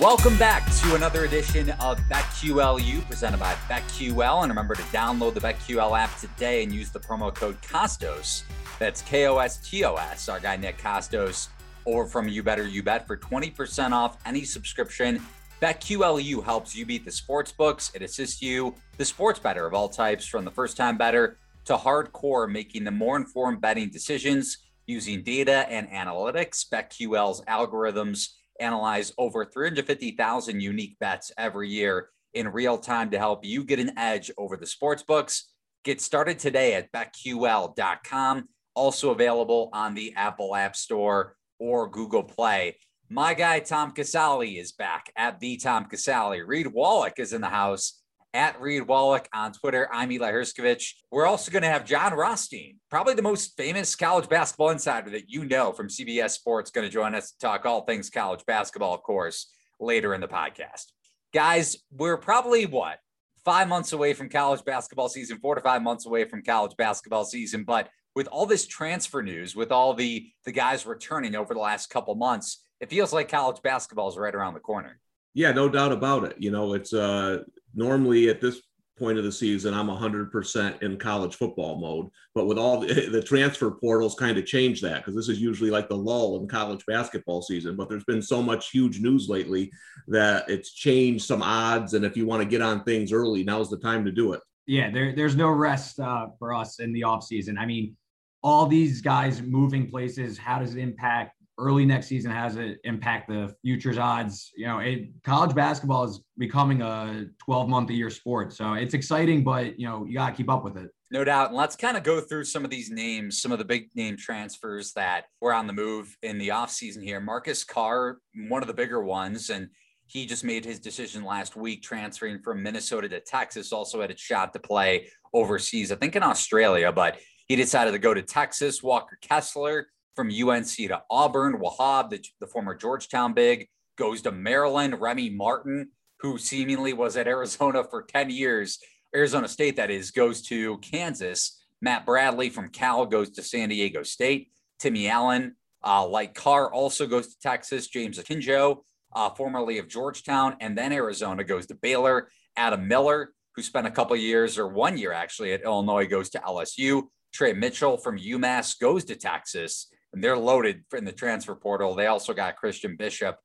Welcome back to another edition of BetQLU presented by BetQL. And remember to download the BetQL app today and use the promo code KOSTOS. That's K O S T O S. Our guy Nick Kostos over from You Better You Bet for 20% off any subscription. BetQLU helps you beat the sports books. It assists you, the sports bettor of all types, from the first time bettor to hardcore, making the more informed betting decisions using data and analytics. BetQL's algorithms analyze over 350,000 unique bets every year in real time to help you get an edge over the sports books. Get started today at betql.com. Also available on the Apple App Store or Google Play. My guy Tom Casale is back at the Tom Casale. Reed Wallach is in the house at Reed Wallach on Twitter. I'm Eli Hershkovich. We're also going to have Jon Rothstein, probably the most famous college basketball insider that you know from CBS Sports, going to join us to talk all things college basketball, of course, later in the podcast. Guys, we're probably what? Five months away from college basketball season, four to five months away from college basketball season. But with all this transfer news, with all the the guys returning over the last couple months, it feels like college basketball is right around the corner. Yeah, no doubt about it. You know, it's uh normally at this point of the season, I'm 100% in college football mode. But with all the, the transfer portals, kind of change that because this is usually like the lull in college basketball season. But there's been so much huge news lately that it's changed some odds. And if you want to get on things early, now's the time to do it. Yeah, there, there's no rest uh, for us in the offseason. I mean, all these guys moving places, how does it impact early next season? Does it impact the futures odds? You know, it, college basketball is becoming a 12 month a year sport. So it's exciting, but, you know, you got to keep up with it. No doubt. And let's kind of go through some of these names, some of the big name transfers that were on the move in the offseason here. Marcus Carr, one of the bigger ones. And he just made his decision last week, transferring from Minnesota to Texas. Also had a shot to play overseas, I think in Australia, but he decided to go to Texas. Walker Kessler from UNC to Auburn. Wahab, the, the former Georgetown big, goes to Maryland. Remy Martin, who seemingly was at Arizona for 10 years, Arizona State, that is, goes to Kansas. Matt Bradley from Cal goes to San Diego State. Timmy Allen, uh, like Carr, also goes to Texas. James Akinjo, uh, formerly of Georgetown, and then Arizona goes to Baylor. Adam Miller, who spent a couple years or one year actually at Illinois, goes to LSU. Tre Mitchell from UMass goes to Texas, and they're loaded in the transfer portal. They also got Christian Bishop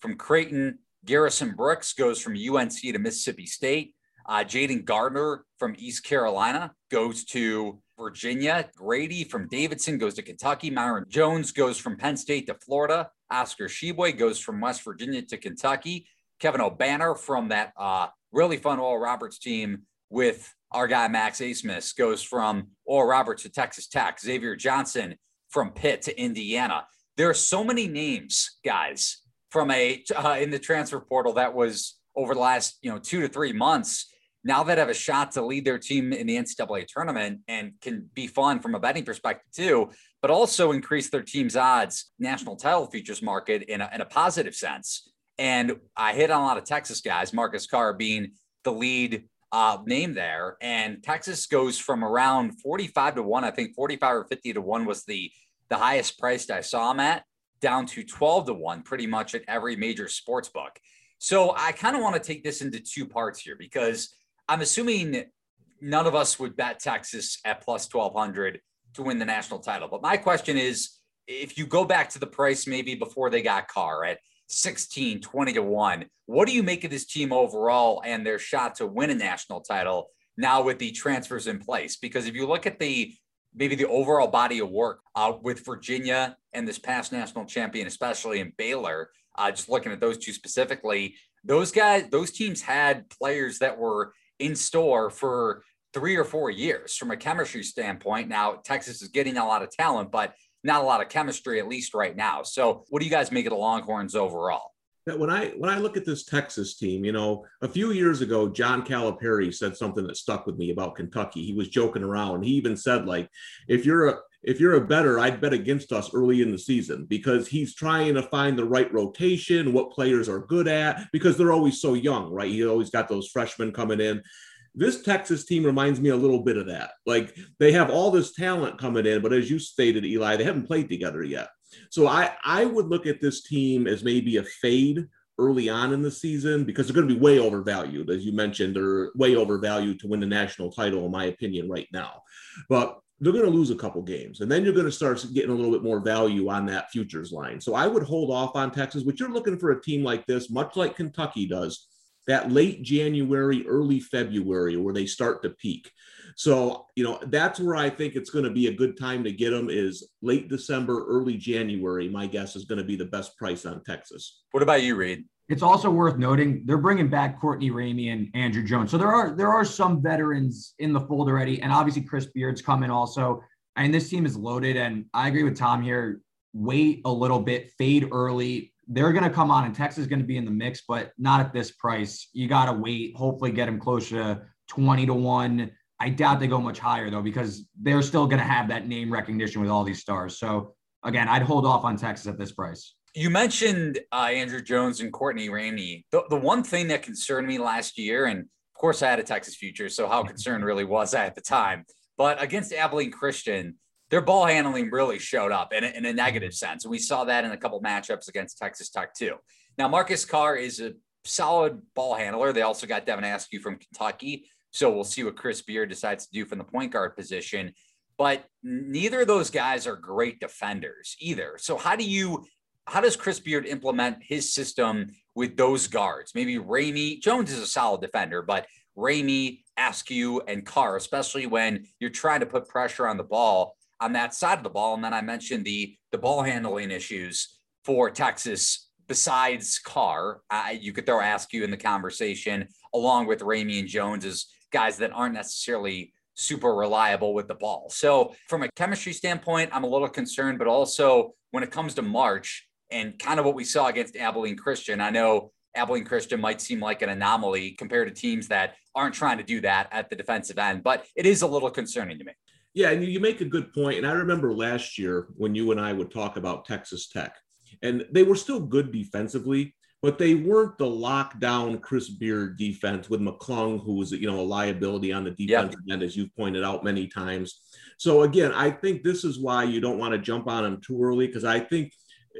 from Creighton. Garrison Brooks goes from UNC to Mississippi State. Uh, Jayden Gardner from East Carolina goes to Virginia. Grady from Davidson goes to Kentucky. Myreon Jones goes from Penn State to Florida. Oscar Tshiebwe goes from West Virginia to Kentucky. Kevin Obanor from that uh, really fun Oral Roberts team with our guy Max Abmas goes from Oral Roberts to Texas Tech. Xavier Johnson from Pitt to Indiana. There are so many names, guys, from a uh, in the transfer portal that was over the last you know two to three months. Now that have a shot to lead their team in the NCAA tournament and can be fun from a betting perspective too, but also increase their team's odds, national title futures market in a, in a positive sense. And I hit on a lot of Texas guys, Marcus Carr being the lead uh, name there. And Texas goes from around 45 to 1, I think 45 or 50 to 1 was the, the highest priced I saw them at, down to 12 to 1 pretty much at every major sports book. So I kind of want to take this into two parts here because I'm assuming none of us would bet Texas at plus 1200 to win the national title. But my question is if you go back to the price maybe before they got Carr at 16, 20 to 1. What do you make of this team overall and their shot to win a national title now with the transfers in place? Because if you look at the maybe the overall body of work uh, with Virginia and this past national champion, especially in Baylor, uh, just looking at those two specifically, those guys, those teams had players that were in store for three or four years from a chemistry standpoint. Now, Texas is getting a lot of talent, but not a lot of chemistry, at least right now. So, what do you guys make of the Longhorns overall? When I when I look at this Texas team, you know, a few years ago, John Calipari said something that stuck with me about Kentucky. He was joking around. He even said, like, if you're a if you're a bettor, I'd bet against us early in the season because he's trying to find the right rotation, what players are good at, because they're always so young, right? He always got those freshmen coming in. This Texas team reminds me a little bit of that. Like they have all this talent coming in, but as you stated, Eli, they haven't played together yet. So I I would look at this team as maybe a fade early on in the season because they're going to be way overvalued, as you mentioned, or way overvalued to win the national title, in my opinion, right now. But they're going to lose a couple games, and then you're going to start getting a little bit more value on that futures line. So I would hold off on Texas, but you're looking for a team like this, much like Kentucky does, that late January, early February, where they start to peak. So, you know, that's where I think it's going to be a good time to get them is late December, early January. My guess is going to be the best price on Texas. What about you, Reed? It's also worth noting they're bringing back Courtney Ramey and Andrew Jones. So there are there are some veterans in the fold already, and obviously Chris Beard's coming also. And this team is loaded. And I agree with Tom here. Wait a little bit, fade early. They're going to come on, and Texas is going to be in the mix, but not at this price. You got to wait. Hopefully, get them closer to twenty to one. I doubt they go much higher though, because they're still going to have that name recognition with all these stars. So again, I'd hold off on Texas at this price. You mentioned uh, Andrew Jones and Courtney Ramey. The, the one thing that concerned me last year, and of course I had a Texas future, so how concerned really was I at the time? But against Abilene Christian, their ball handling really showed up in a, in a negative sense. And we saw that in a couple matchups against Texas Tech too. Now, Marcus Carr is a solid ball handler. They also got Devin Askew from Kentucky. So we'll see what Chris Beard decides to do from the point guard position. But neither of those guys are great defenders either. So how do you how does Chris Beard implement his system with those guards? Maybe Ramey Jones is a solid defender, but Ramey, Askew, and Carr, especially when you're trying to put pressure on the ball on that side of the ball. And then I mentioned the the ball handling issues for Texas. Besides Carr, you could throw Askew in the conversation along with Ramey and Jones as guys that aren't necessarily super reliable with the ball. So from a chemistry standpoint, I'm a little concerned, but also when it comes to March, and kind of what we saw against Abilene Christian. I know Abilene Christian might seem like an anomaly compared to teams that aren't trying to do that at the defensive end, but it is a little concerning to me. Yeah, and you make a good point. And I remember last year when you and I would talk about Texas Tech, and they were still good defensively, but they weren't the lockdown Chris Beard defense with McClung, who was you know a liability on the defensive yep. end, as you've pointed out many times. So again, I think this is why you don't want to jump on them too early because I think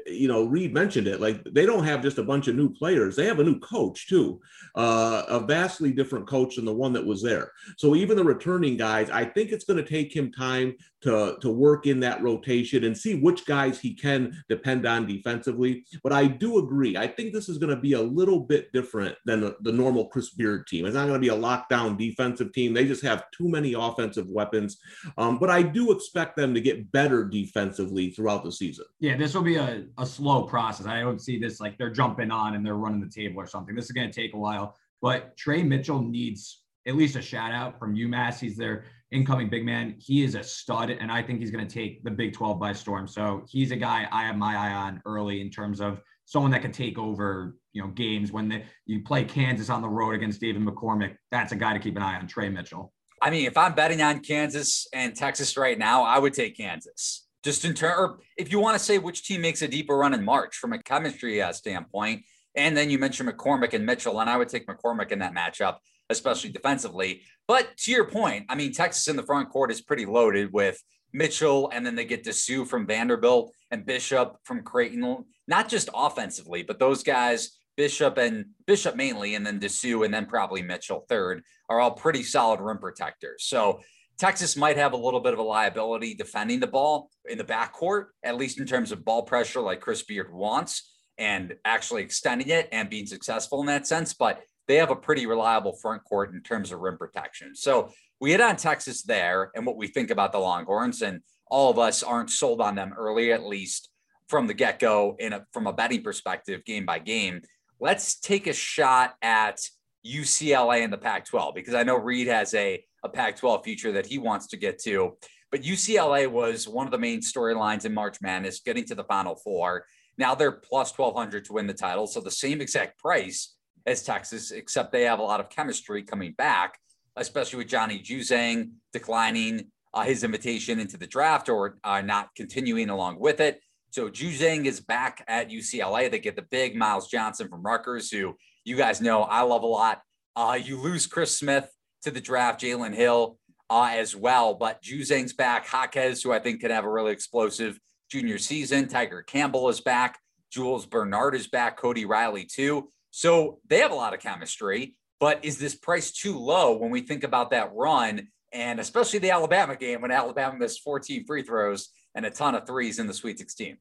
you know, Reed mentioned it. Like they don't have just a bunch of new players; they have a new coach too, uh, a vastly different coach than the one that was there. So even the returning guys, I think it's going to take him time to to work in that rotation and see which guys he can depend on defensively. But I do agree. I think this is going to be a little bit different than the, the normal Chris Beard team. It's not going to be a lockdown defensive team. They just have too many offensive weapons. Um, but I do expect them to get better defensively throughout the season. Yeah, this will be a, a slow process. I don't see this like they're jumping on and they're running the table or something. This is going to take a while. But Tre Mitchell needs at least a shout out from UMass. He's their incoming big man. He is a stud, and I think he's going to take the Big 12 by storm. So he's a guy I have my eye on early in terms of someone that can take over, you know, games when they, you play Kansas on the road against David McCormick. That's a guy to keep an eye on, Tre Mitchell. I mean, if I'm betting on Kansas and Texas right now, I would take Kansas. Just in turn, or if you want to say which team makes a deeper run in March from a chemistry uh, standpoint, and then you mentioned McCormick and Mitchell, and I would take McCormick in that matchup especially defensively. But to your point, I mean, Texas in the front court is pretty loaded with Mitchell, and then they get Disu from Vanderbilt and Bishop from Creighton, not just offensively, but those guys, Bishop and Bishop mainly, and then Disu, and then probably Mitchell third, are all pretty solid rim protectors. So Texas might have a little bit of a liability defending the ball in the backcourt, at least in terms of ball pressure, like Chris Beard wants, and actually extending it and being successful in that sense. But they have a pretty reliable front court in terms of rim protection. So we hit on Texas there and what we think about the Longhorns, and all of us aren't sold on them early, at least from the get go, in a, from a betting perspective, game by game. let's take a shot at UCLA in the Pac 12 because I know Reed has a, a Pac 12 future that he wants to get to. But UCLA was one of the main storylines in March Madness, getting to the Final Four. Now they're plus 1200 to win the title. So the same exact price as Texas, except they have a lot of chemistry coming back, especially with Johnny Juzang declining uh, his invitation into the draft or uh, not continuing along with it. So Juzang is back at UCLA. They get the big Myles Johnson from Rutgers, who you guys know I love a lot. Uh, you lose Chris Smith to the draft, Jalen Hill uh, as well, but Juzang's back. Jaquez, who I think could have a really explosive junior season. Tiger Campbell is back. Jules Bernard is back. Cody Riley too. So they have a lot of chemistry. But is this price too low when we think about that run and especially the Alabama game when Alabama missed 14 free throws and a ton of threes in the Sweet 16?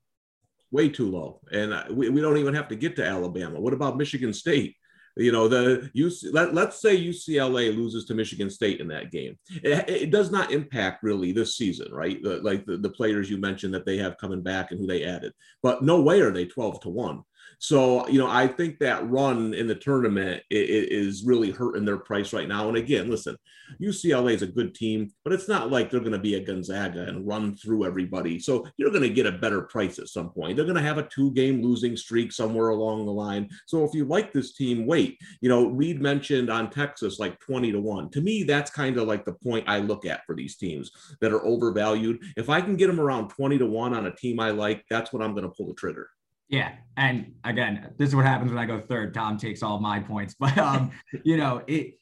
Way too low. And we, we don't even have to get to Alabama. What about Michigan State? You know, the UC, let, let's say UCLA loses to Michigan State in that game. It, it does not impact really this season, right? The, like the, the players you mentioned that they have coming back and who they added. But no way are they 12 to 1. So, you know, I think that run in the tournament is really hurting their price right now. And again, listen, UCLA is a good team, but it's not like they're going to be a Gonzaga and run through everybody. So you're going to get a better price at some point. They're going to have a two game losing streak somewhere along the line. So if you like this team, wait. You know, Reed mentioned on Texas like 20 to 1. To me, that's kind of like the point I look at for these teams that are overvalued. If I can get them around 20 to 1 on a team I like, that's what I'm going to pull the trigger. Yeah, and again, this is what happens when I go third. Tom takes all my points, but um, you know, it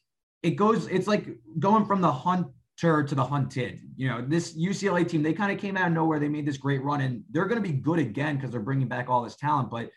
it goes. It's like going from the hunter to the hunted. You know, this UCLA team, they kind of came out of nowhere. They made this great run, and they're going to be good again because they're bringing back all this talent. But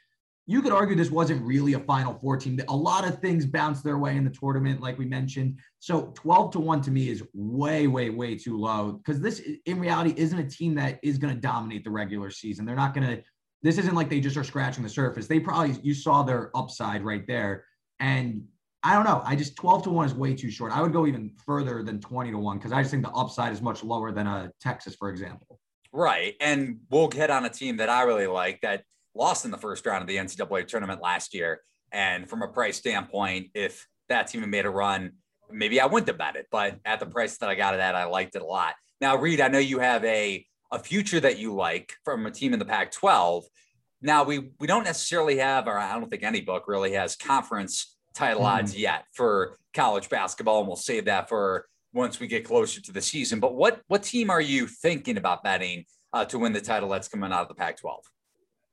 you could argue this wasn't really a Final Four team. A lot of things bounced their way in the tournament, like we mentioned. So 12 to 1 to me is way, way, way too low because this, in reality, isn't a team that is going to dominate the regular season. They're not going to this isn't like they just are scratching the surface. They probably you saw their upside right there. And I don't know. I just 12 to 1 is way too short. I would go even further than 20 to 1 because I just think the upside is much lower than a Texas, for example. Right. And we'll get on a team that I really like that lost in the first round of the NCAA tournament last year. And from a price standpoint, if that team had made a run, maybe I wouldn't have bet it. But at the price that I got it at, I liked it a lot. Now, Reed, I know you have a a future that you like from a team in the Pac 12. Now, we, we don't necessarily have, or I don't think any book really has conference title mm. odds yet for college basketball, and we'll save that for once we get closer to the season. But what, what team are you thinking about betting uh, to win the title that's coming out of the Pac 12?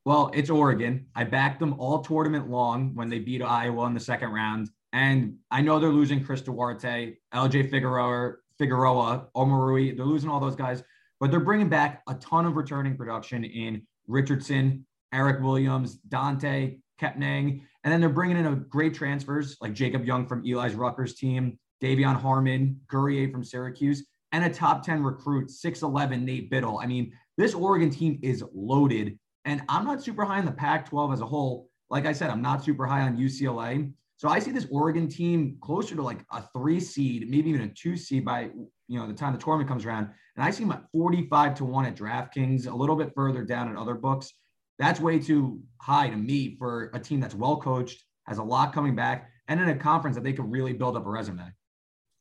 Well, it's Oregon. I backed them all tournament long when they beat Iowa in the second round. And I know they're losing Chris Duarte, LJ Figueroa, Figueroa, Omoruyi. They're losing all those guys but they're bringing back a ton of returning production in Richardson, Eric Williams, Dante, Kepnang, and then they're bringing in a great transfers like Jacob Young from Eli's Rutgers team, De'Vion Harmon, Guerrier from Syracuse, and a top 10 recruit, 6'11 Nate Bittle. I mean, this Oregon team is loaded, and I'm not super high in the Pac 12 as a whole. Like I said, I'm not super high on UCLA. So I see this Oregon team closer to like a three seed, maybe even a two seed by you know the time the tournament comes around. And I see them at 45 to one at DraftKings, a little bit further down at other books. That's way too high to me for a team that's well coached, has a lot coming back, and in a conference that they could really build up a resume.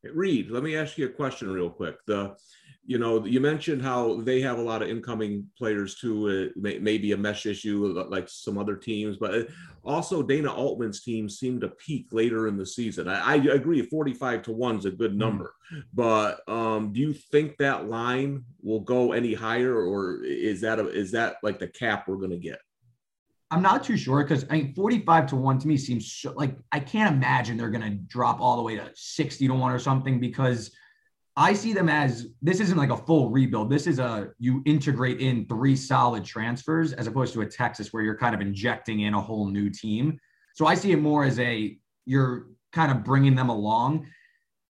Reed, let me ask you a question real quick. The you know, you mentioned how they have a lot of incoming players too. Uh, may, maybe a mesh issue like some other teams, but uh, also Dana Altman's team seemed to peak later in the season. I, I agree, forty-five to one is a good hmm. number, mm. but um, do you think that line will go any higher, or is that a, is that like the cap we're going to get? I'm not too sure because I mean, 45 to 1 to me seems so, like I can't imagine they're going to drop all the way to 60 to 1 or something because I see them as this isn't like a full rebuild. This is a you integrate in three solid transfers as opposed to a Texas where you're kind of injecting in a whole new team. So I see it more as a you're kind of bringing them along.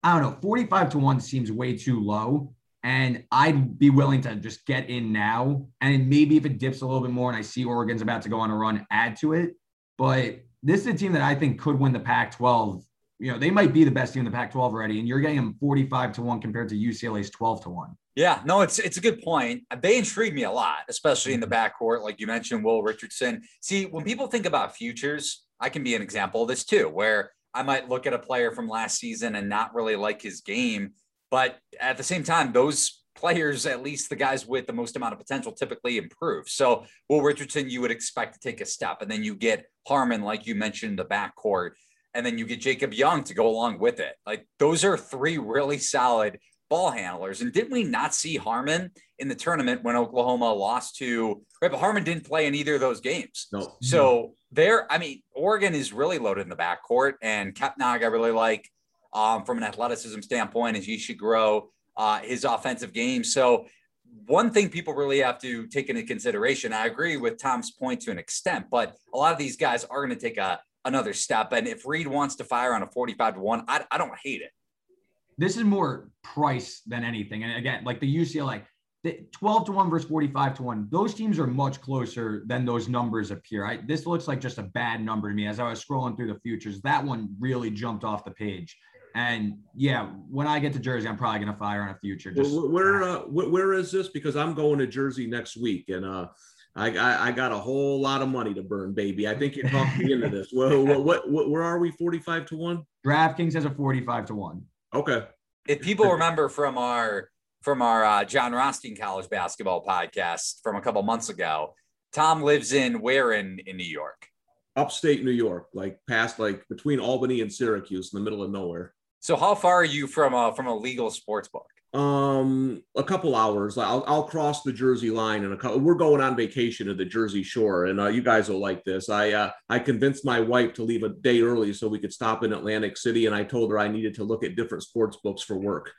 I don't know, 45 to 1 seems way too low. And I'd be willing to just get in now. And maybe if it dips a little bit more and I see Oregon's about to go on a run, add to it. But this is a team that I think could win the Pac 12 you know, they might be the best team in the Pac 12 already, and you're getting them 45 to 1 compared to UCLA's 12 to 1. Yeah, no, it's it's a good point. They intrigue me a lot, especially in the backcourt, like you mentioned, Will Richardson. See, when people think about futures, I can be an example of this too, where I might look at a player from last season and not really like his game. But at the same time, those players, at least the guys with the most amount of potential, typically improve. So, Will Richardson, you would expect to take a step. And then you get Harmon, like you mentioned, the backcourt. And then you get Jacob Young to go along with it. Like those are three really solid ball handlers. And didn't we not see Harmon in the tournament when Oklahoma lost to right? But Harmon didn't play in either of those games. No. So there, I mean, Oregon is really loaded in the backcourt, and Kepnang I really like um, from an athleticism standpoint as he should grow uh, his offensive game. So one thing people really have to take into consideration, I agree with Tom's point to an extent, but a lot of these guys are going to take a another step. And if Reed wants to fire on a 45 to 1, I, I don't hate it this is more price than anything. And again, like the UCLA, the 12 to 1 versus 45 to 1, those teams are much closer than those numbers appear. I, this looks like just a bad number to me as I was scrolling through the futures. That one really jumped off the page. And yeah, when I get to Jersey, I'm probably going to fire on a future. Just, where, uh, where is this? Because I'm going to Jersey next week. And, uh, I, I, I, got a whole lot of money to burn, baby. I think you talked me into this. Well, what, what, what, where are we? 45 to 1? DraftKings has a 45 to 1. Okay. If people remember from our from our uh, Jon Rothstein college basketball podcast from a couple months ago, Tom lives in where in in New York? Upstate New York, like past like between Albany and Syracuse, in the middle of nowhere. So how far are you from a from a legal sports book? Um, a couple hours. I'll I'll cross the Jersey line and a couple. We're going on vacation to the Jersey Shore, and uh, you guys will like this. I uh, I convinced my wife to leave a day early so we could stop in Atlantic City, and I told her I needed to look at different sports books for work.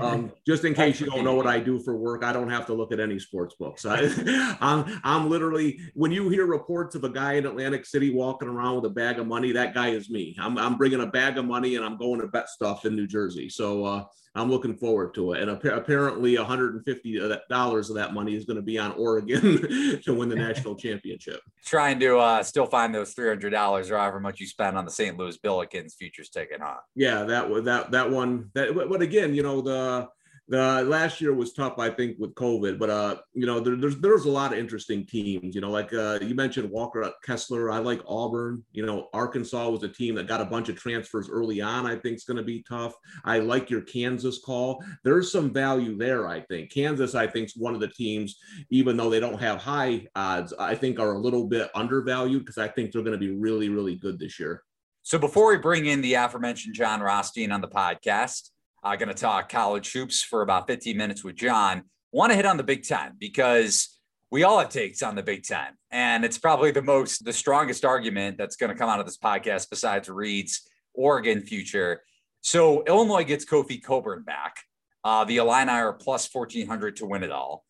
Um, just in case you don't know what I do for work, I don't have to look at any sports books. I, I'm I'm literally when you hear reports of a guy in Atlantic City walking around with a bag of money, that guy is me. I'm I'm bringing a bag of money and I'm going to bet stuff in New Jersey. So. Uh, I'm looking forward to it. And apparently, 150 dollars of that money is going to be on Oregon to win the national championship. Trying to uh, still find those 300 dollars or however much you spend on the St. Louis Billikens futures ticket, huh? Yeah, that that that one. That but again, you know the the last year was tough, I think, with COVID. But uh, you know, there, there's there's a lot of interesting teams. You know, like uh, you mentioned Walker Kessler. I like Auburn. You know, Arkansas was a team that got a bunch of transfers early on. I think is going to be tough. I like your Kansas call. There's some value there. I think Kansas. I think is one of the teams, even though they don't have high odds. I think are a little bit undervalued because I think they're going to be really really good this year. So before we bring in the aforementioned Jon Rothstein on the podcast uh, going to talk college hoops for about 15 minutes with John. Want to hit on the Big Ten because we all have takes on the Big Ten, and it's probably the most, the strongest argument that's going to come out of this podcast besides Reed's Oregon future. So Illinois gets Kofi Cockburn back. Uh, the Illini are plus 1400 to win it all.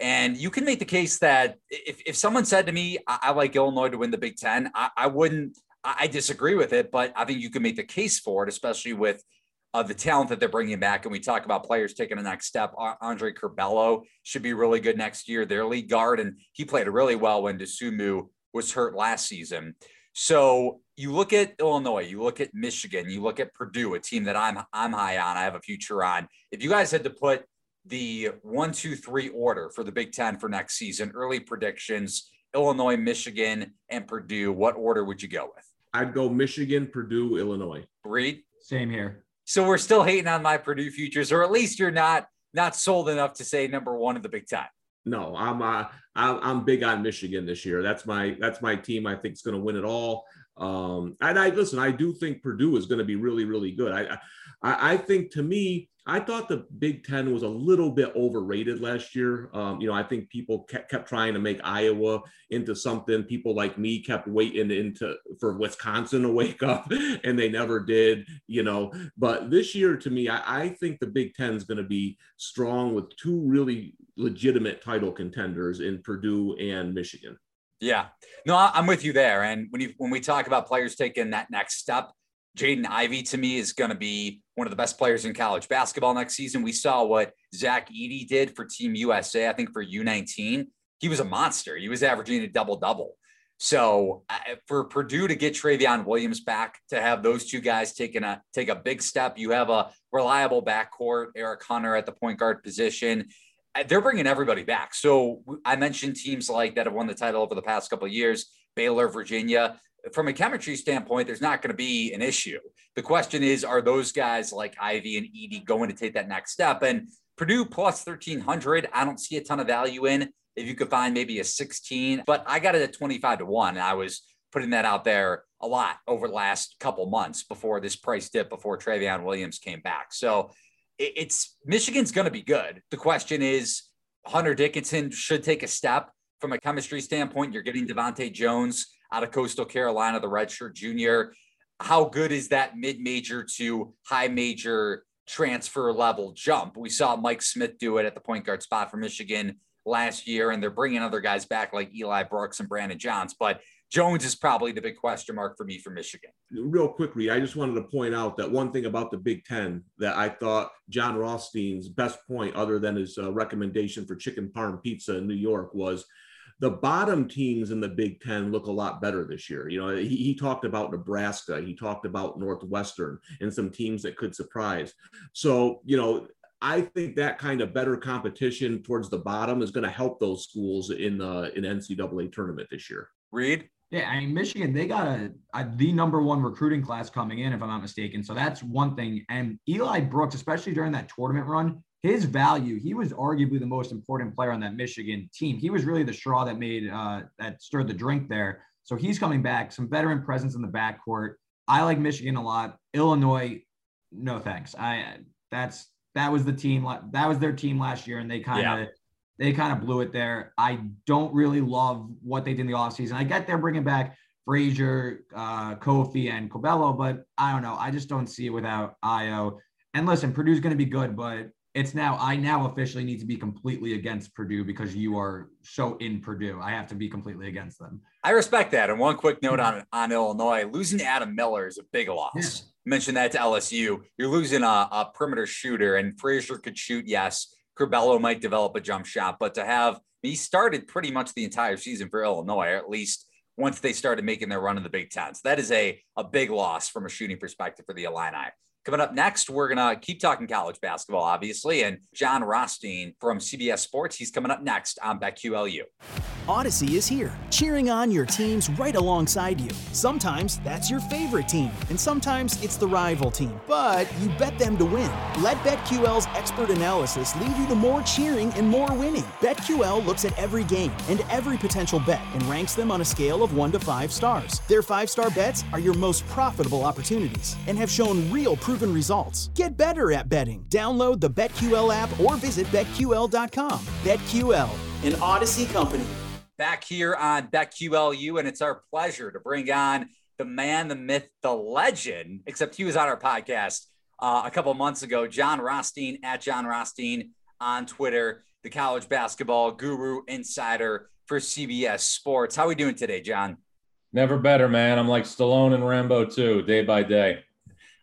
And you can make the case that if, if someone said to me, I, I like Illinois to win the Big Ten, I, I wouldn't, I, I disagree with it, but I think you can make the case for it, especially with uh, the talent that they're bringing back. And we talk about players taking the next step. Andre Curbelo should be really good next year. Their lead guard, and he played really well when Dosunmu was hurt last season. So you look at Illinois, you look at Michigan, you look at Purdue, a team that I'm I'm high on. I have a future on. If you guys had to put the one, two, three order for the Big Ten for next season, early predictions, Illinois, Michigan, and Purdue, what order would you go with? I'd go Michigan, Purdue, Illinois. Reed? Same here. So we're still hating on my Purdue futures, or at least you're not not sold enough to say number one in the Big Ten. No, I'm uh, I'm, I'm big on Michigan this year. That's my that's my team. I think is going to win it all. Um, and I listen. I do think Purdue is going to be really really good. I, I I think to me I thought the Big Ten was a little bit overrated last year. Um, you know, I think people kept, kept, trying to make Iowa into something. People like me kept waiting into for Wisconsin to wake up, and they never did. You know, but this year, to me, I, I think the Big Ten is going to be strong with two really legitimate title contenders in Purdue and Michigan. Yeah, no, I'm with you there. And when you when we talk about players taking that next step, Jaden Ivey to me is going to be one of the best players in college basketball next season. We saw what Zach Edey did for Team USA, I think for U19. He was a monster. He was averaging a double double. So uh, for Purdue to get Trevion Williams back, to have those two guys taking a take a big step, you have a reliable backcourt, Eric Hunter at the point guard position. They're bringing everybody back. So I mentioned teams like that have won the title over the past couple of years, Baylor, Virginia from a chemistry standpoint, there's not going to be an issue. The question is, are those guys like Ivey and Edey going to take that next step? And Purdue plus 1300, I don't see a ton of value in. If you could find maybe a 16, but I got it at 25 to 1. And I was putting that out there a lot over the last couple months before this price dip, before Trevion Williams came back. So it's Michigan's going to be good. The question is, Hunter Dickinson should take a step from a chemistry standpoint. You're getting DeVante' Jones out of Coastal Carolina, the redshirt junior. How good is that mid major to high major transfer level jump? We saw Mike Smith do it at the point guard spot for Michigan last year, and they're bringing other guys back like Eli Brooks and Brandon Johns. But Jones is probably the big question mark for me for Michigan. Real quickly, I just wanted to point out that one thing about the Big Ten that I thought Jon Rothstein's best point, other than his uh, recommendation for chicken parm pizza in New York, was the bottom teams in the Big Ten look a lot better this year. You know, he, he, talked about Nebraska, he talked about Northwestern, and some teams that could surprise. So, you know, I think that kind of better competition towards the bottom is going to help those schools in the in NCAA tournament this year. Reed. Yeah, I mean Michigan, they got a, a, the number one recruiting class coming in, if I'm not mistaken. So that's one thing. And Eli Brooks, especially during that tournament run, his value, he was arguably the most important player on that Michigan team. He was really the straw that made uh, that stirred the drink there. So he's coming back, some veteran presence in the backcourt. I like Michigan a lot. Illinois, no thanks. I that's that was the team that was their team last year, and they kind of yeah. They kind of blew it there. I don't really love what they did in the offseason. I get they're bringing back Frazier, uh, Kofi, and Curbelo, but I don't know. I just don't see it without Ayo. And listen, Purdue's going to be good, but it's now I now officially need to be completely against Purdue because you are so in Purdue. I have to be completely against them. I respect that. And one quick note on on Illinois: losing Adam Miller is a big loss. Yeah. Mention that to LSU. You're losing a, a perimeter shooter, and Frazier could shoot. Yes, Curbelo might develop a jump shot, but to have he started pretty much the entire season for Illinois, at least once they started making their run in the Big Ten. So that is a a big loss from a shooting perspective for the Illini. Coming up next, we're going to keep talking college basketball, obviously. And Jon Rothstein from CBS Sports, he's coming up next on BetQLU. Audacy is here, cheering on your teams right alongside you. Sometimes that's your favorite team, and sometimes it's the rival team, but you bet them to win. Let BetQL's expert analysis lead you to more cheering and more winning. BetQL looks at every game and every potential bet and ranks them on a scale of 1 to 5 stars. Their 5-star bets are your most profitable opportunities and have shown real proven results. Get better at betting. Download the BetQL app or visit betql.com. BetQL, an Audacy company back here on BetQLU, and it's our pleasure to bring on the man, the myth, the legend, except he was on our podcast uh, a couple months ago, Jon Rothstein at Jon Rothstein on Twitter, the college basketball guru insider for CBS Sports. How are we doing today, John? Never better, man. I'm like Stallone and Rambo too, day by day.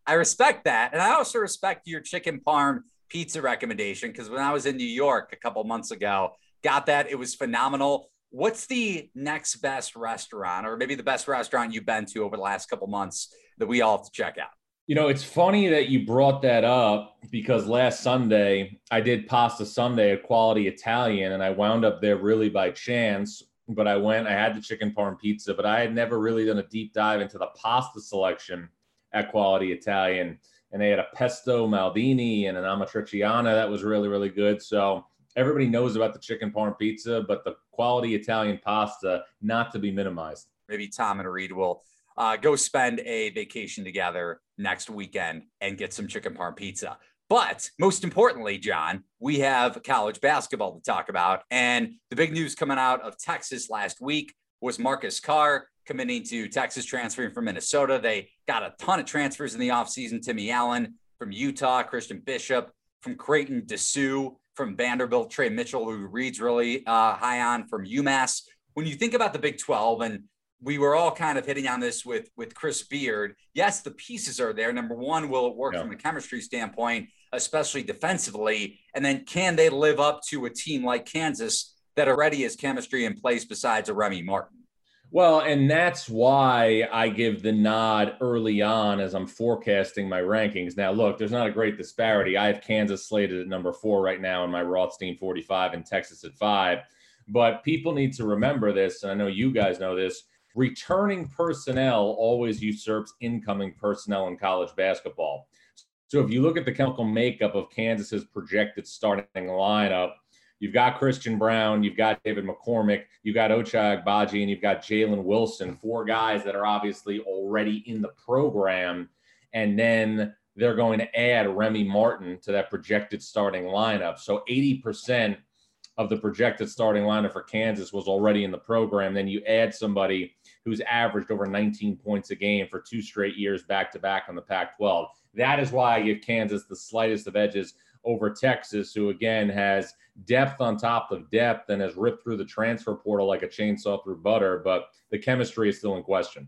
I respect that. And I also respect your chicken parm pizza recommendation because when I was in New York a couple months ago, got that. It was phenomenal what's the next best restaurant or maybe the best restaurant you've been to over the last couple months that we all have to check out? You know, it's funny that you brought that up because last Sunday I did Pasta Sunday at Quality Italian and I wound up there really by chance. But I went, I had the chicken parm pizza, but I had never really done a deep dive into the pasta selection at Quality Italian. And they had a pesto Maldini and an amatriciana that was really, really good. So everybody knows about the chicken parm pizza, but the quality Italian pasta not to be minimized. Maybe Tom and Reed will uh, go spend a vacation together next weekend and get some chicken parm pizza. But most importantly, John, we have college basketball to talk about. And the big news coming out of Texas last week was Marcus Carr committing to Texas, transferring from Minnesota. They got a ton of transfers in the offseason. Timmy Allen from Utah, Christian Bishop from Creighton, Disu from Vanderbilt, Tre Mitchell, who Reed's really uh, high on from UMass. When you think about the Big 12, and we were all kind of hitting on this with with Chris Beard. Yes, the pieces are there. Number one, will it work yeah. from a chemistry standpoint, especially defensively? And then can they live up to a team like Kansas that already has chemistry in place besides a Remy Martin? Well, and that's why I give the nod early on as I'm forecasting my rankings. Now, look, there's not a great disparity. I have Kansas slated at number four right now in my Rothstein 45 and Texas at five. But people need to remember this, and I know you guys know this. returning personnel always usurps incoming personnel in college basketball. So if you look at the chemical makeup of Kansas's projected starting lineup, you've got Christian Braun, you've got David McCormick, you've got Ochai Agbaji, and you've got Jalen Wilson, four guys that are obviously already in the program. And then they're going to add Remy Martin to that projected starting lineup. So 80% of the projected starting lineup for Kansas was already in the program. Then you add somebody who's averaged over 19 points a game for two straight years back to back on the Pac 12. That is why I give Kansas the slightest of edges over Texas, who again has depth on top of depth and has ripped through the transfer portal like a chainsaw through butter, but the chemistry is still in question.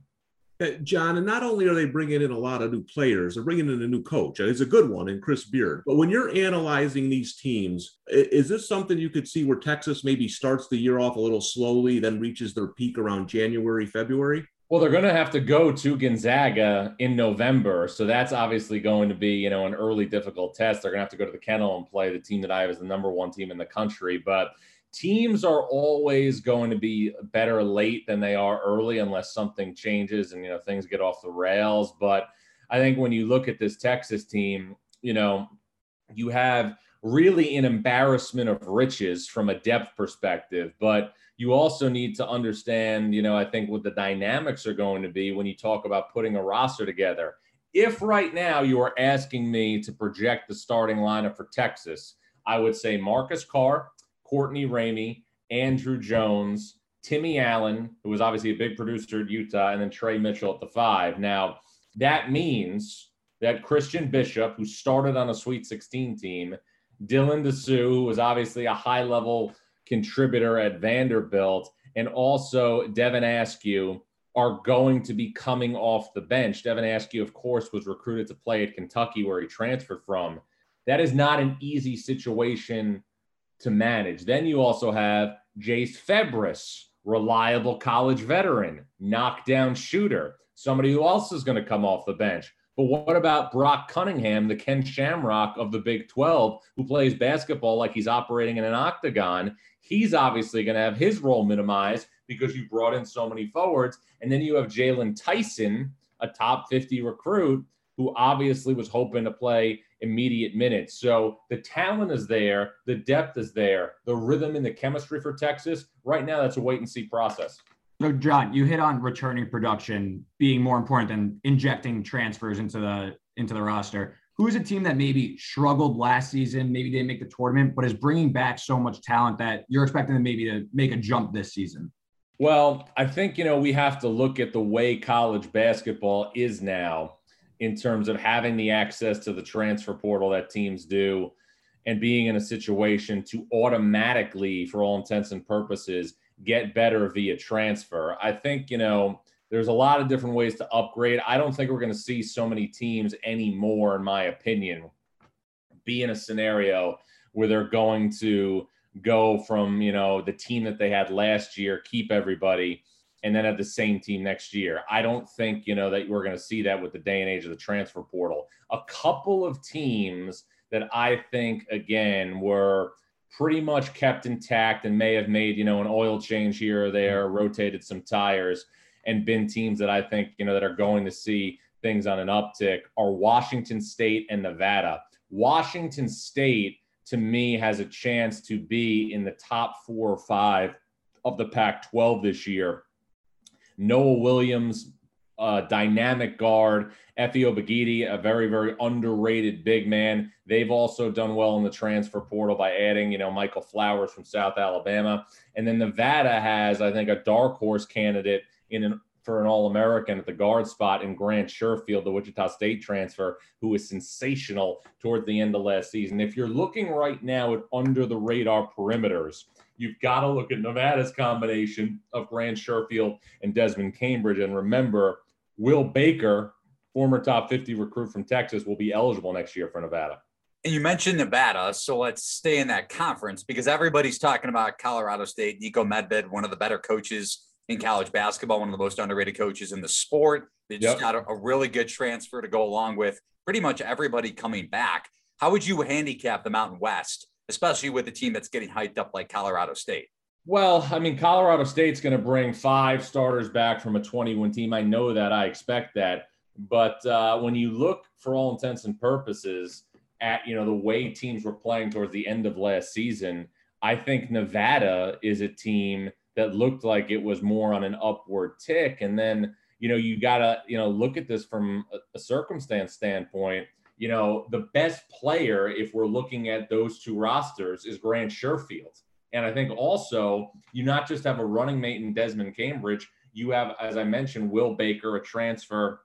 Uh, John, and not only are they bringing in a lot of new players, they're bringing in a new coach. It's a good one in Chris Beard. But when you're analyzing these teams, is this something you could see where Texas maybe starts the year off a little slowly, then reaches their peak around January, February? Well, they're going to have to go to Gonzaga in November. So that's obviously going to be, you know, an early difficult test. They're going to have to go to the kennel and play the team that I have as the number one team in the country. But teams are always going to be better late than they are early unless something changes and, you know, things get off the rails. But I think when you look at this Texas team, you know, you have really an embarrassment of riches from a depth perspective. But you also need to understand, you know, I think what the dynamics are going to be when you talk about putting a roster together. If right now you are asking me to project the starting lineup for Texas, I would say Marcus Carr, Courtney Ramey, Andrew Jones, Timmy Allen, who was obviously a big producer at Utah, and then Tre Mitchell at the five. Now, that means that Christian Bishop, who started on a Sweet 16 team, Dylan Disu, who was obviously a high level contributor at Vanderbilt, and also Devin Askew are going to be coming off the bench. Devin Askew, of course, was recruited to play at Kentucky, where he transferred from. That is not an easy situation to manage. Then you also have Jase Febres, reliable college veteran, knockdown shooter, somebody who else is going to come off the bench. But what about Brock Cunningham, the Ken Shamrock of the Big 12, who plays basketball like he's operating in an octagon? He's obviously going to have his role minimized because you brought in so many forwards. And then you have Jaylon Tyson, a top 50 recruit, who obviously was hoping to play immediate minutes. So the talent is there, the depth is there, the rhythm and the chemistry for Texas. Right now, that's a wait and see process. So, John, you hit on returning production being more important than injecting transfers into the into the roster who's a team that maybe struggled last season, maybe didn't make the tournament, but is bringing back so much talent that you're expecting them maybe to make a jump this season? Well, I think, you know, we have to look at the way college basketball is now in terms of having the access to the transfer portal that teams do and being in a situation to automatically, for all intents and purposes, get better via transfer. I think, you know, there's a lot of different ways to upgrade. I don't think we're going to see so many teams anymore, in my opinion, be in a scenario where they're going to go from, you know, the team that they had last year, keep everybody, and then have the same team next year. I don't think, you know, that we're going to see that with the day and age of the transfer portal. A couple of teams that I think, again, were pretty much kept intact and may have made, you know, an oil change here or there, rotated some tires and been teams that I think, you know, that are going to see things on an uptick are Washington State and Nevada. Washington State, to me, has a chance to be in the top four or five of the Pac 12 this year. Noah Williams, uh, dynamic guard. Efe Abogidi, a very, very underrated big man. They've also done well in the transfer portal by adding, you know, Michael Flowers from South Alabama. And then Nevada has, I think, a dark horse candidate in an for an All American at the guard spot in Grant Sherfield, the Wichita State transfer, who was sensational towards the end of last season. If you're looking right now at under the radar perimeters, you've got to look at Nevada's combination of Grant Sherfield and Desmond Cambridge. And remember, Will Baker, former top 50 recruit from Texas, will be eligible next year for Nevada. And you mentioned Nevada, so let's stay in that conference because everybody's talking about Colorado State. Niko Medved, one of the better coaches in college basketball, one of the most underrated coaches in the sport. They just yep. got a, a really good transfer to go along with pretty much everybody coming back. How would you handicap the Mountain West, especially with a team that's getting hyped up like Colorado State? Well, I mean, Colorado State's going to bring five starters back from a 21 team. I know that. I expect that. But uh, when you look, for all intents and purposes, at you know the way teams were playing towards the end of last season, I think Nevada is a team that looked like it was more on an upward tick. And then you know you got to you know look at this from a, a circumstance standpoint. You know the best player, if we're looking at those two rosters, is Grant Sherfield. And I think also you not just have a running mate in Desmond Cambridge, you have, as I mentioned, Will Baker, a transfer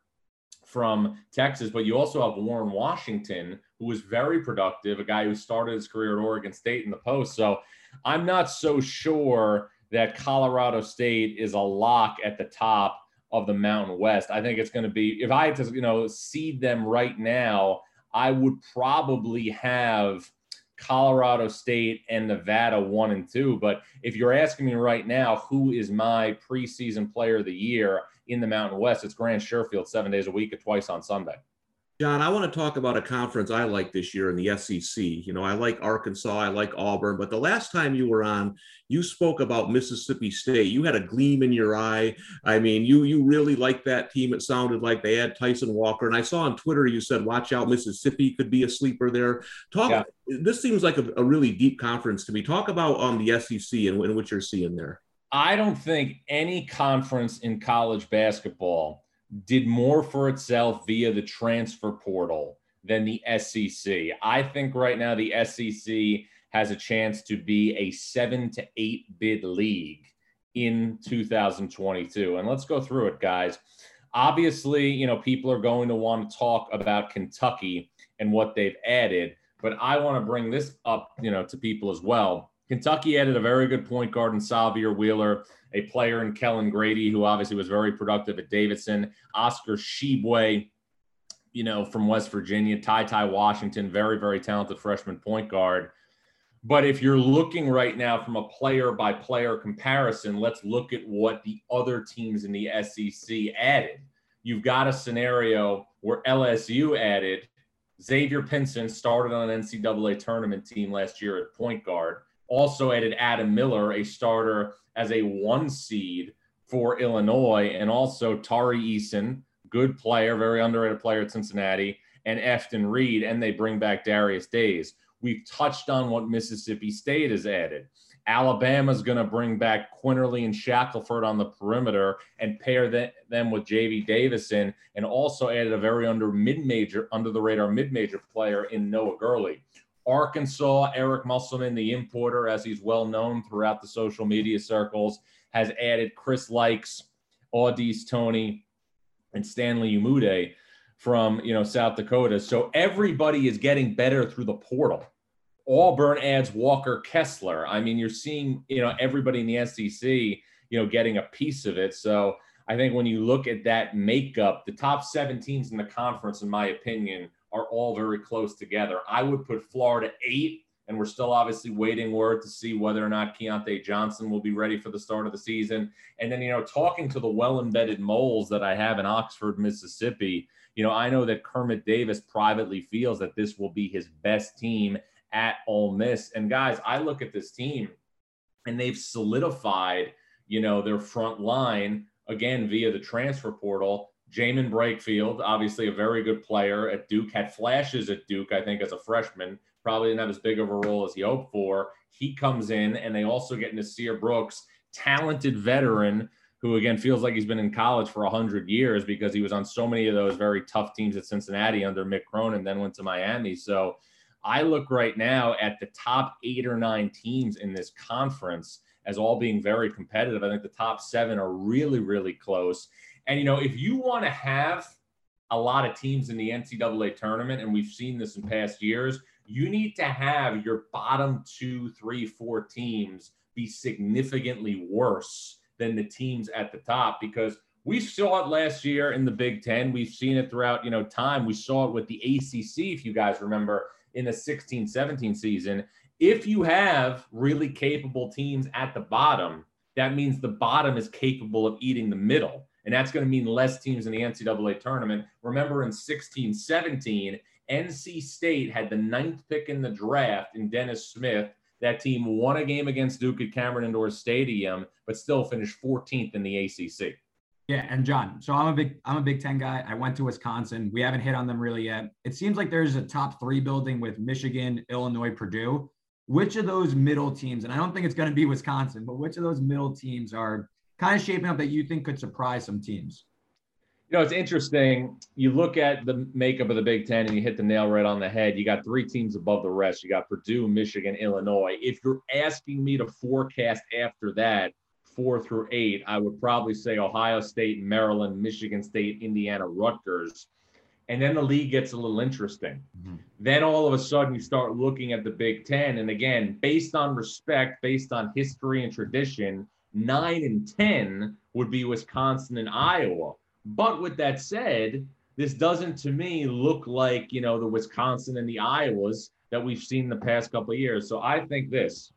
from Texas, but you also have Warren Washington, who was very productive, a guy who started his career at Oregon State in the post. So I'm not so sure that Colorado State is a lock at the top of the Mountain West. I think it's going to be, if I had to, you know, seed them right now, I would probably have Colorado State and Nevada one and two. But if you're asking me right now, who is my preseason player of the year in the Mountain West, it's Grant Sherfield seven days a week and twice on Sunday. Jon, I want to talk about a conference I like this year in the SEC. You know, I like Arkansas, I like Auburn, but the last time you were on, you spoke about Mississippi State. You had a gleam in your eye. I mean, you you really liked that team. It sounded like they had Tyson Walker, and I saw on Twitter you said, "Watch out, Mississippi could be a sleeper there." Talk. Yeah. This seems like a, a, really deep conference to me. Talk about um the SEC and, and what you're seeing there. I don't think any conference in college basketball did more for itself via the transfer portal than the SEC. I think right now the SEC has a chance to be a seven to eight bid league in 2022. And let's go through it, guys. Obviously, you know, people are going to want to talk about Kentucky and what they've added, but I want to bring this up, you know, to people as well. Kentucky added a very good point guard in Sahvir Wheeler a player in Kellan Grady, who obviously was very productive at Davidson, Oscar Tshiebwe, you know, from West Virginia, Ty Ty Washington, very, very talented freshman point guard. But if you're looking right now from a player by player comparison, let's look at what the other teams in the SEC added. You've got a scenario where LSU added Xavier Pinson, started on an NCAA tournament team last year at point guard also added Adam Miller, a starter as a one seed for Illinois, and also Tari Eason, good player, very underrated player at Cincinnati, and Efton Reid, and they bring back Darius Days. We've touched on what Mississippi State has added. Alabama's going to bring back Quinerly and Shackelford on the perimeter and pair them with JD Davison, and also added a very under mid major, under the radar mid major player in Noah Gurley. Arkansas, Eric Musselman, the importer, as he's well known throughout the social media circles, has added Chris Lykes, Au'Diese Toney, and Stanley Umude from you know South Dakota. So everybody is getting better through the portal. Auburn adds Walker Kessler. I mean, you're seeing you know everybody in the SEC you know getting a piece of it. So I think when you look at that makeup, the top seven teams in the conference, in my opinion, are all very close together. I would put Florida eight, and we're still obviously waiting word to see whether or not Keyontae Johnson will be ready for the start of the season. And then, you know, talking to the well embedded moles that I have in Oxford, Mississippi, you know, I know that Kermit Davis privately feels that this will be his best team at Ole Miss. And guys, I look at this team and they've solidified, you know, their front line again via the transfer portal Jaemyn Brakefield, obviously a very good player at Duke, had flashes at Duke, I think, as a freshman. Probably didn't have as big of a role as he hoped for. He comes in, and they also get Nysier Brooks, talented veteran who, again, feels like he's been in college for 100 years because he was on so many of those very tough teams at Cincinnati under Mick Cronin, then went to Miami. So I look right now at the top eight or nine teams in this conference as all being very competitive. I think the top seven are really, really close. And, you know, if you want to have a lot of teams in the NCAA tournament, and we've seen this in past years, you need to have your bottom two, three, four teams be significantly worse than the teams at the top because we saw it last year in the Big Ten. We've seen it throughout, you know, time. We saw it with the ACC, if you guys remember, in the 16 17 season. If you have really capable teams at the bottom, that means the bottom is capable of eating the middle and that's going to mean less teams in the NCAA tournament. Remember in 16 17, NC State had the ninth pick in the draft in Dennis Smith. that team won a game against Duke at Cameron Indoor Stadium, but still finished 14th in the ACC. Yeah, and Jon, so I'm a big I'm a Big Ten guy. I went to Wisconsin. We haven't hit on them really yet. It seems like there's a top three building with Michigan, Illinois, Purdue. Which of those middle teams, and I don't think it's going to be Wisconsin, but which of those middle teams are kind of shaping up that you think could surprise some teams? You know, it's interesting. You look at the makeup of the Big Ten and you hit the nail right on the head. You got three teams above the rest. You got Purdue, Michigan, Illinois. If you're asking me to forecast after that, four through eight, I would probably say Ohio State, Maryland, Michigan State, Indiana, Rutgers. And then the league gets a little interesting. Mm-hmm. Then all of a sudden you start looking at the Big Ten. And again, based on respect, based on history and tradition, nine and 10 would be Wisconsin and Iowa. But with that said, this doesn't to me look like, you know, the Wisconsin and the Iowas that we've seen the past couple of years. So I think this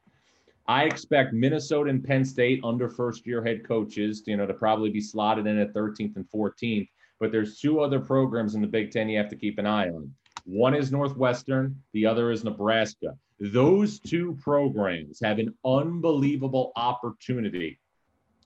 I expect Minnesota and Penn State under first year head coaches, you know, to probably be slotted in at 13th and 14th. But there's two other programs in the Big Ten you have to keep an eye on. One is Northwestern, the other is Nebraska. Those two programs have an unbelievable opportunity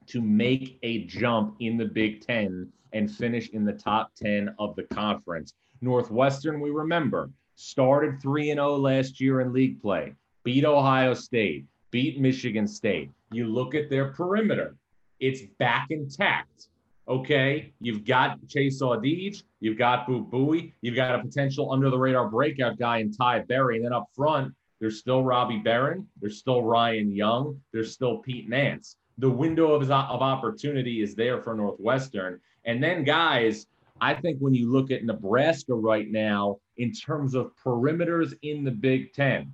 to make a jump in the Big Ten and finish in the top 10 of the conference. Northwestern, we remember, started 3 0 last year in league play, beat Ohio State, beat Michigan State. You look at their perimeter, it's back intact. Okay, you've got Chase Audige, you've got Boo Buie, you've got a potential under the radar breakout guy in Ty Berry. And then up front, there's still Robbie Beran, there's still Ryan Young, there's still Pete Nance. The window of, of opportunity is there for Northwestern. And then, guys, I think when you look at Nebraska right now, in terms of perimeters in the Big Ten,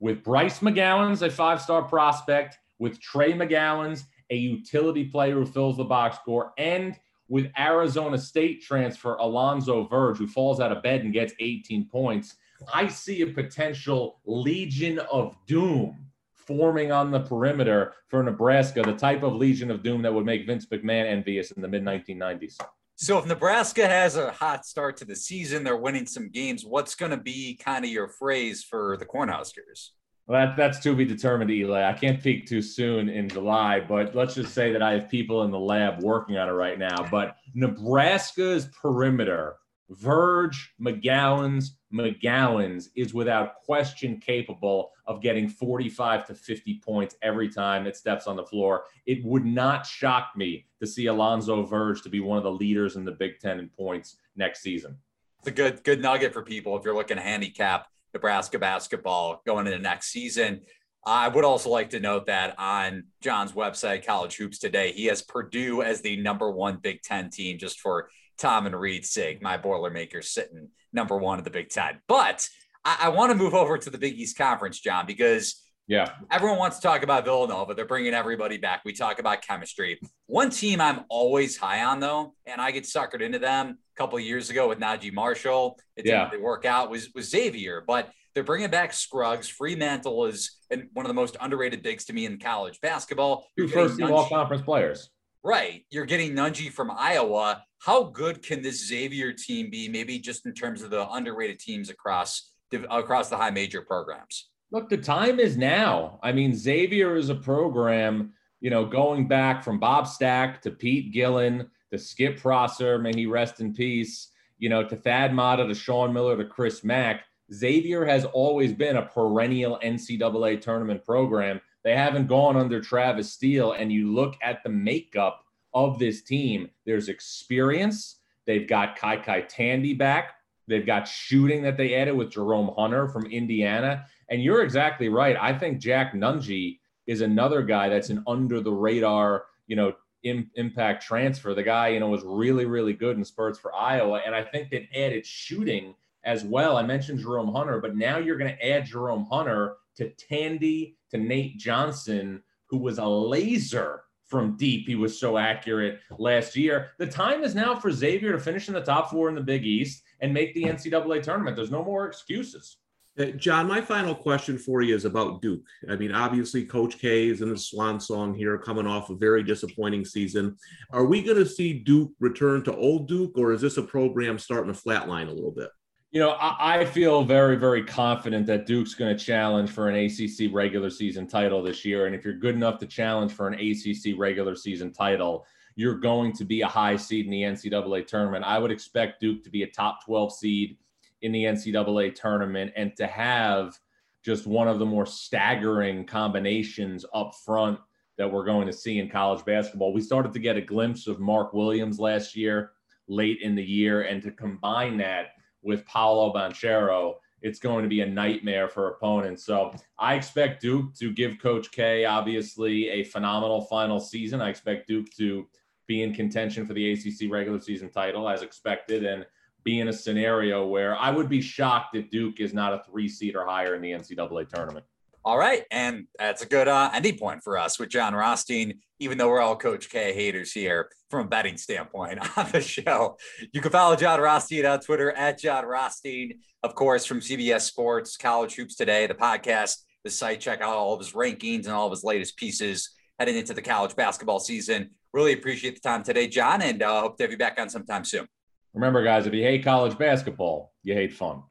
with Bryce McGowens a five star prospect, with Trey McGowens a utility player who fills the box score, and with Arizona State transfer Alonzo Verge, who falls out of bed and gets 18 points. I see a potential legion of doom forming on the perimeter for Nebraska, the type of legion of doom that would make Vince McMahon envious in the mid 1990s. So if Nebraska has a hot start to the season, they're winning some games. What's going to be kind of your phrase for the Cornhuskers? Well, that, that's to be determined, Eli. I can't peak too soon in July, but let's just say that I have people in the lab working on it right now. But Nebraska's perimeter, Verge, McGowens, McGowens is without question capable of getting 45 to 50 points every time it steps on the floor. It would not shock me to see Alonzo Verge to be one of the leaders in the Big Ten in points next season. It's a good good nugget for people if you're looking to handicap Nebraska basketball going into next season. I would also like to note that on Jon's website, College Hoops Today, he has Purdue as the number one Big Ten team just for Tom and Reed Sig, My Boilermakers sitting number one in the Big Ten. But I, I want to move over to the Big East Conference, Jon, because yeah, everyone wants to talk about Villanova. They're bringing everybody back. We talk about chemistry. One team I'm always high on, though, and I get suckered into them a couple of years ago with Naji Marshall. It didn't yeah. work out. Was was Xavier, but they're bringing back Scruggs. Freemantle is one of the most underrated bigs to me in college basketball. Two first team all conference players. Right. You're getting Nunge from Iowa. How good can this Xavier team be? Maybe just in terms of the underrated teams across across the high major programs. Look, the time is now. I mean, Xavier is a program, you know, going back from Bob Staak to Pete Gillen to Skip Prosser, may he rest in peace, you know, to Thad Matta to Sean Miller to Chris Mack. Xavier has always been a perennial NCAA tournament program. They haven't gone under Travis Steele. And you look at the makeup of this team, there's experience. They've got KyKy Tandy back. They've got shooting that they added with Jerome Hunter from Indiana. And you're exactly right. I think Jack Nunge is another guy that's an under the radar, you know, Im- impact transfer. The guy, you know, was really, really good in spurts for Iowa. And I think they added shooting as well. I mentioned Jerome Hunter, but now you're going to add Jerome Hunter to Tandy, to Nate Johnson, who was a laser from deep. He was so accurate last year. The time is now for Xavier to finish in the top four in the Big East and make the NCAA tournament. There's no more excuses. Uh, Jon, my final question for you is about Duke. I mean, obviously, Coach K is in the swan song here, coming off a very disappointing season. Are we going to see Duke return to old Duke, or is this a program starting to flatline a little bit? You know, I, I feel very, very confident that Duke's going to challenge for an ACC regular season title this year. And if you're good enough to challenge for an ACC regular season title, you're going to be a high seed in the NCAA tournament. I would expect Duke to be a top 12 seed in the NCAA tournament and to have just one of the more staggering combinations up front that we're going to see in college basketball. We started to get a glimpse of Mark Williams last year, late in the year, and to combine that with Paolo Banchero, it's going to be a nightmare for opponents. So I expect Duke to give Coach K obviously a phenomenal final season. I expect Duke to be in contention for the ACC regular season title as expected and be in a scenario where I would be shocked if Duke is not a three seed or higher in the NCAA tournament. All right. And that's a good uh, ending point for us with Jon Rothstein, even though we're all Coach K haters here from a betting standpoint on the show. You can follow Jon Rothstein on Twitter at Jon Rothstein, of course, from CBS Sports, College Hoops Today, the podcast, the site. Check out all of his rankings and all of his latest pieces heading into the college basketball season. Really appreciate the time today, Jon, and uh, hope to have you back on sometime soon. Remember, guys, if you hate college basketball, you hate fun.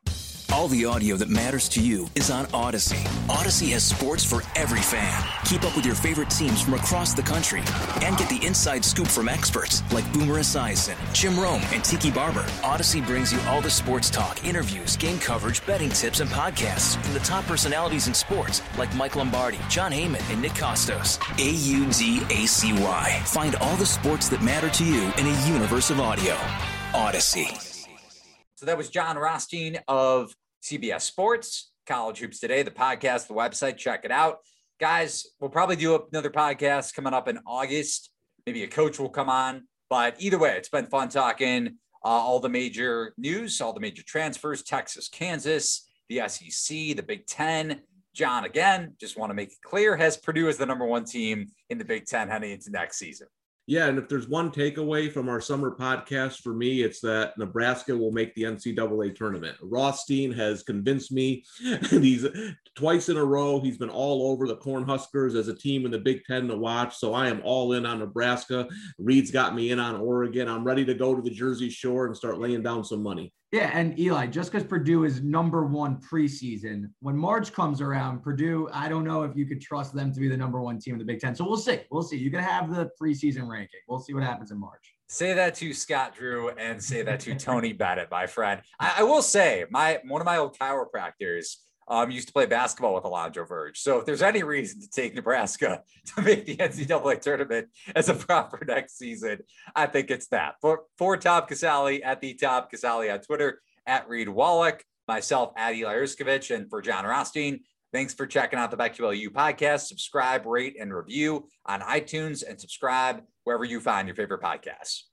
All the audio that matters to you is on Audacy. Audacy has sports for every fan. Keep up with your favorite teams from across the country and get the inside scoop from experts like Boomer Esiason, Jim Rome, and Tiki Barber. Audacy brings you all the sports talk, interviews, game coverage, betting tips, and podcasts from the top personalities in sports like Mike Lombardi, Jon Heyman, and Nick Kostos. A U D A C Y. Find all the sports that matter to you in a universe of audio. Audacy. So that was Jon Rothstein of CBS Sports, College Hoops Today, the podcast, the website. Check it out. Guys, we'll probably do another podcast coming up in August. Maybe a coach will come on. But either way, it's been fun talking uh, all the major news, all the major transfers Texas, Kansas, the SEC, the Big Ten. Jon, again, just want to make it clear, has Purdue as the number one team in the Big Ten heading into next season. Yeah, and if there's one takeaway from our summer podcast for me, it's that Nebraska will make the NCAA tournament. Rothstein has convinced me, and he's twice in a row. He's been all over the Cornhuskers as a team in the Big Ten to watch. So I am all in on Nebraska. Reed's got me in on Oregon. I'm ready to go to the Jersey Shore and start laying down some money. Yeah, and Eli, just because Purdue is number one preseason, when March comes around, Purdue, I don't know if you could trust them to be the number one team in the Big Ten. So we'll see. We'll see. You can have the preseason ranking. We'll see what happens in March. Say that to Scott Drew and say that to Tony Bennett, my friend. I, I will say, my one of my old chiropractors um, used to play basketball with Alonzo Verge. So if there's any reason to take Nebraska to make the NCAA tournament as a proper next season, I think it's that. For, for Tom Casale at the Tom Casale on Twitter, at Reed Wallach, myself at Eli Hershkovich, and for Jon Rothstein, thanks for checking out the BetQLU podcast. Subscribe, rate, and review on iTunes and subscribe wherever you find your favorite podcasts.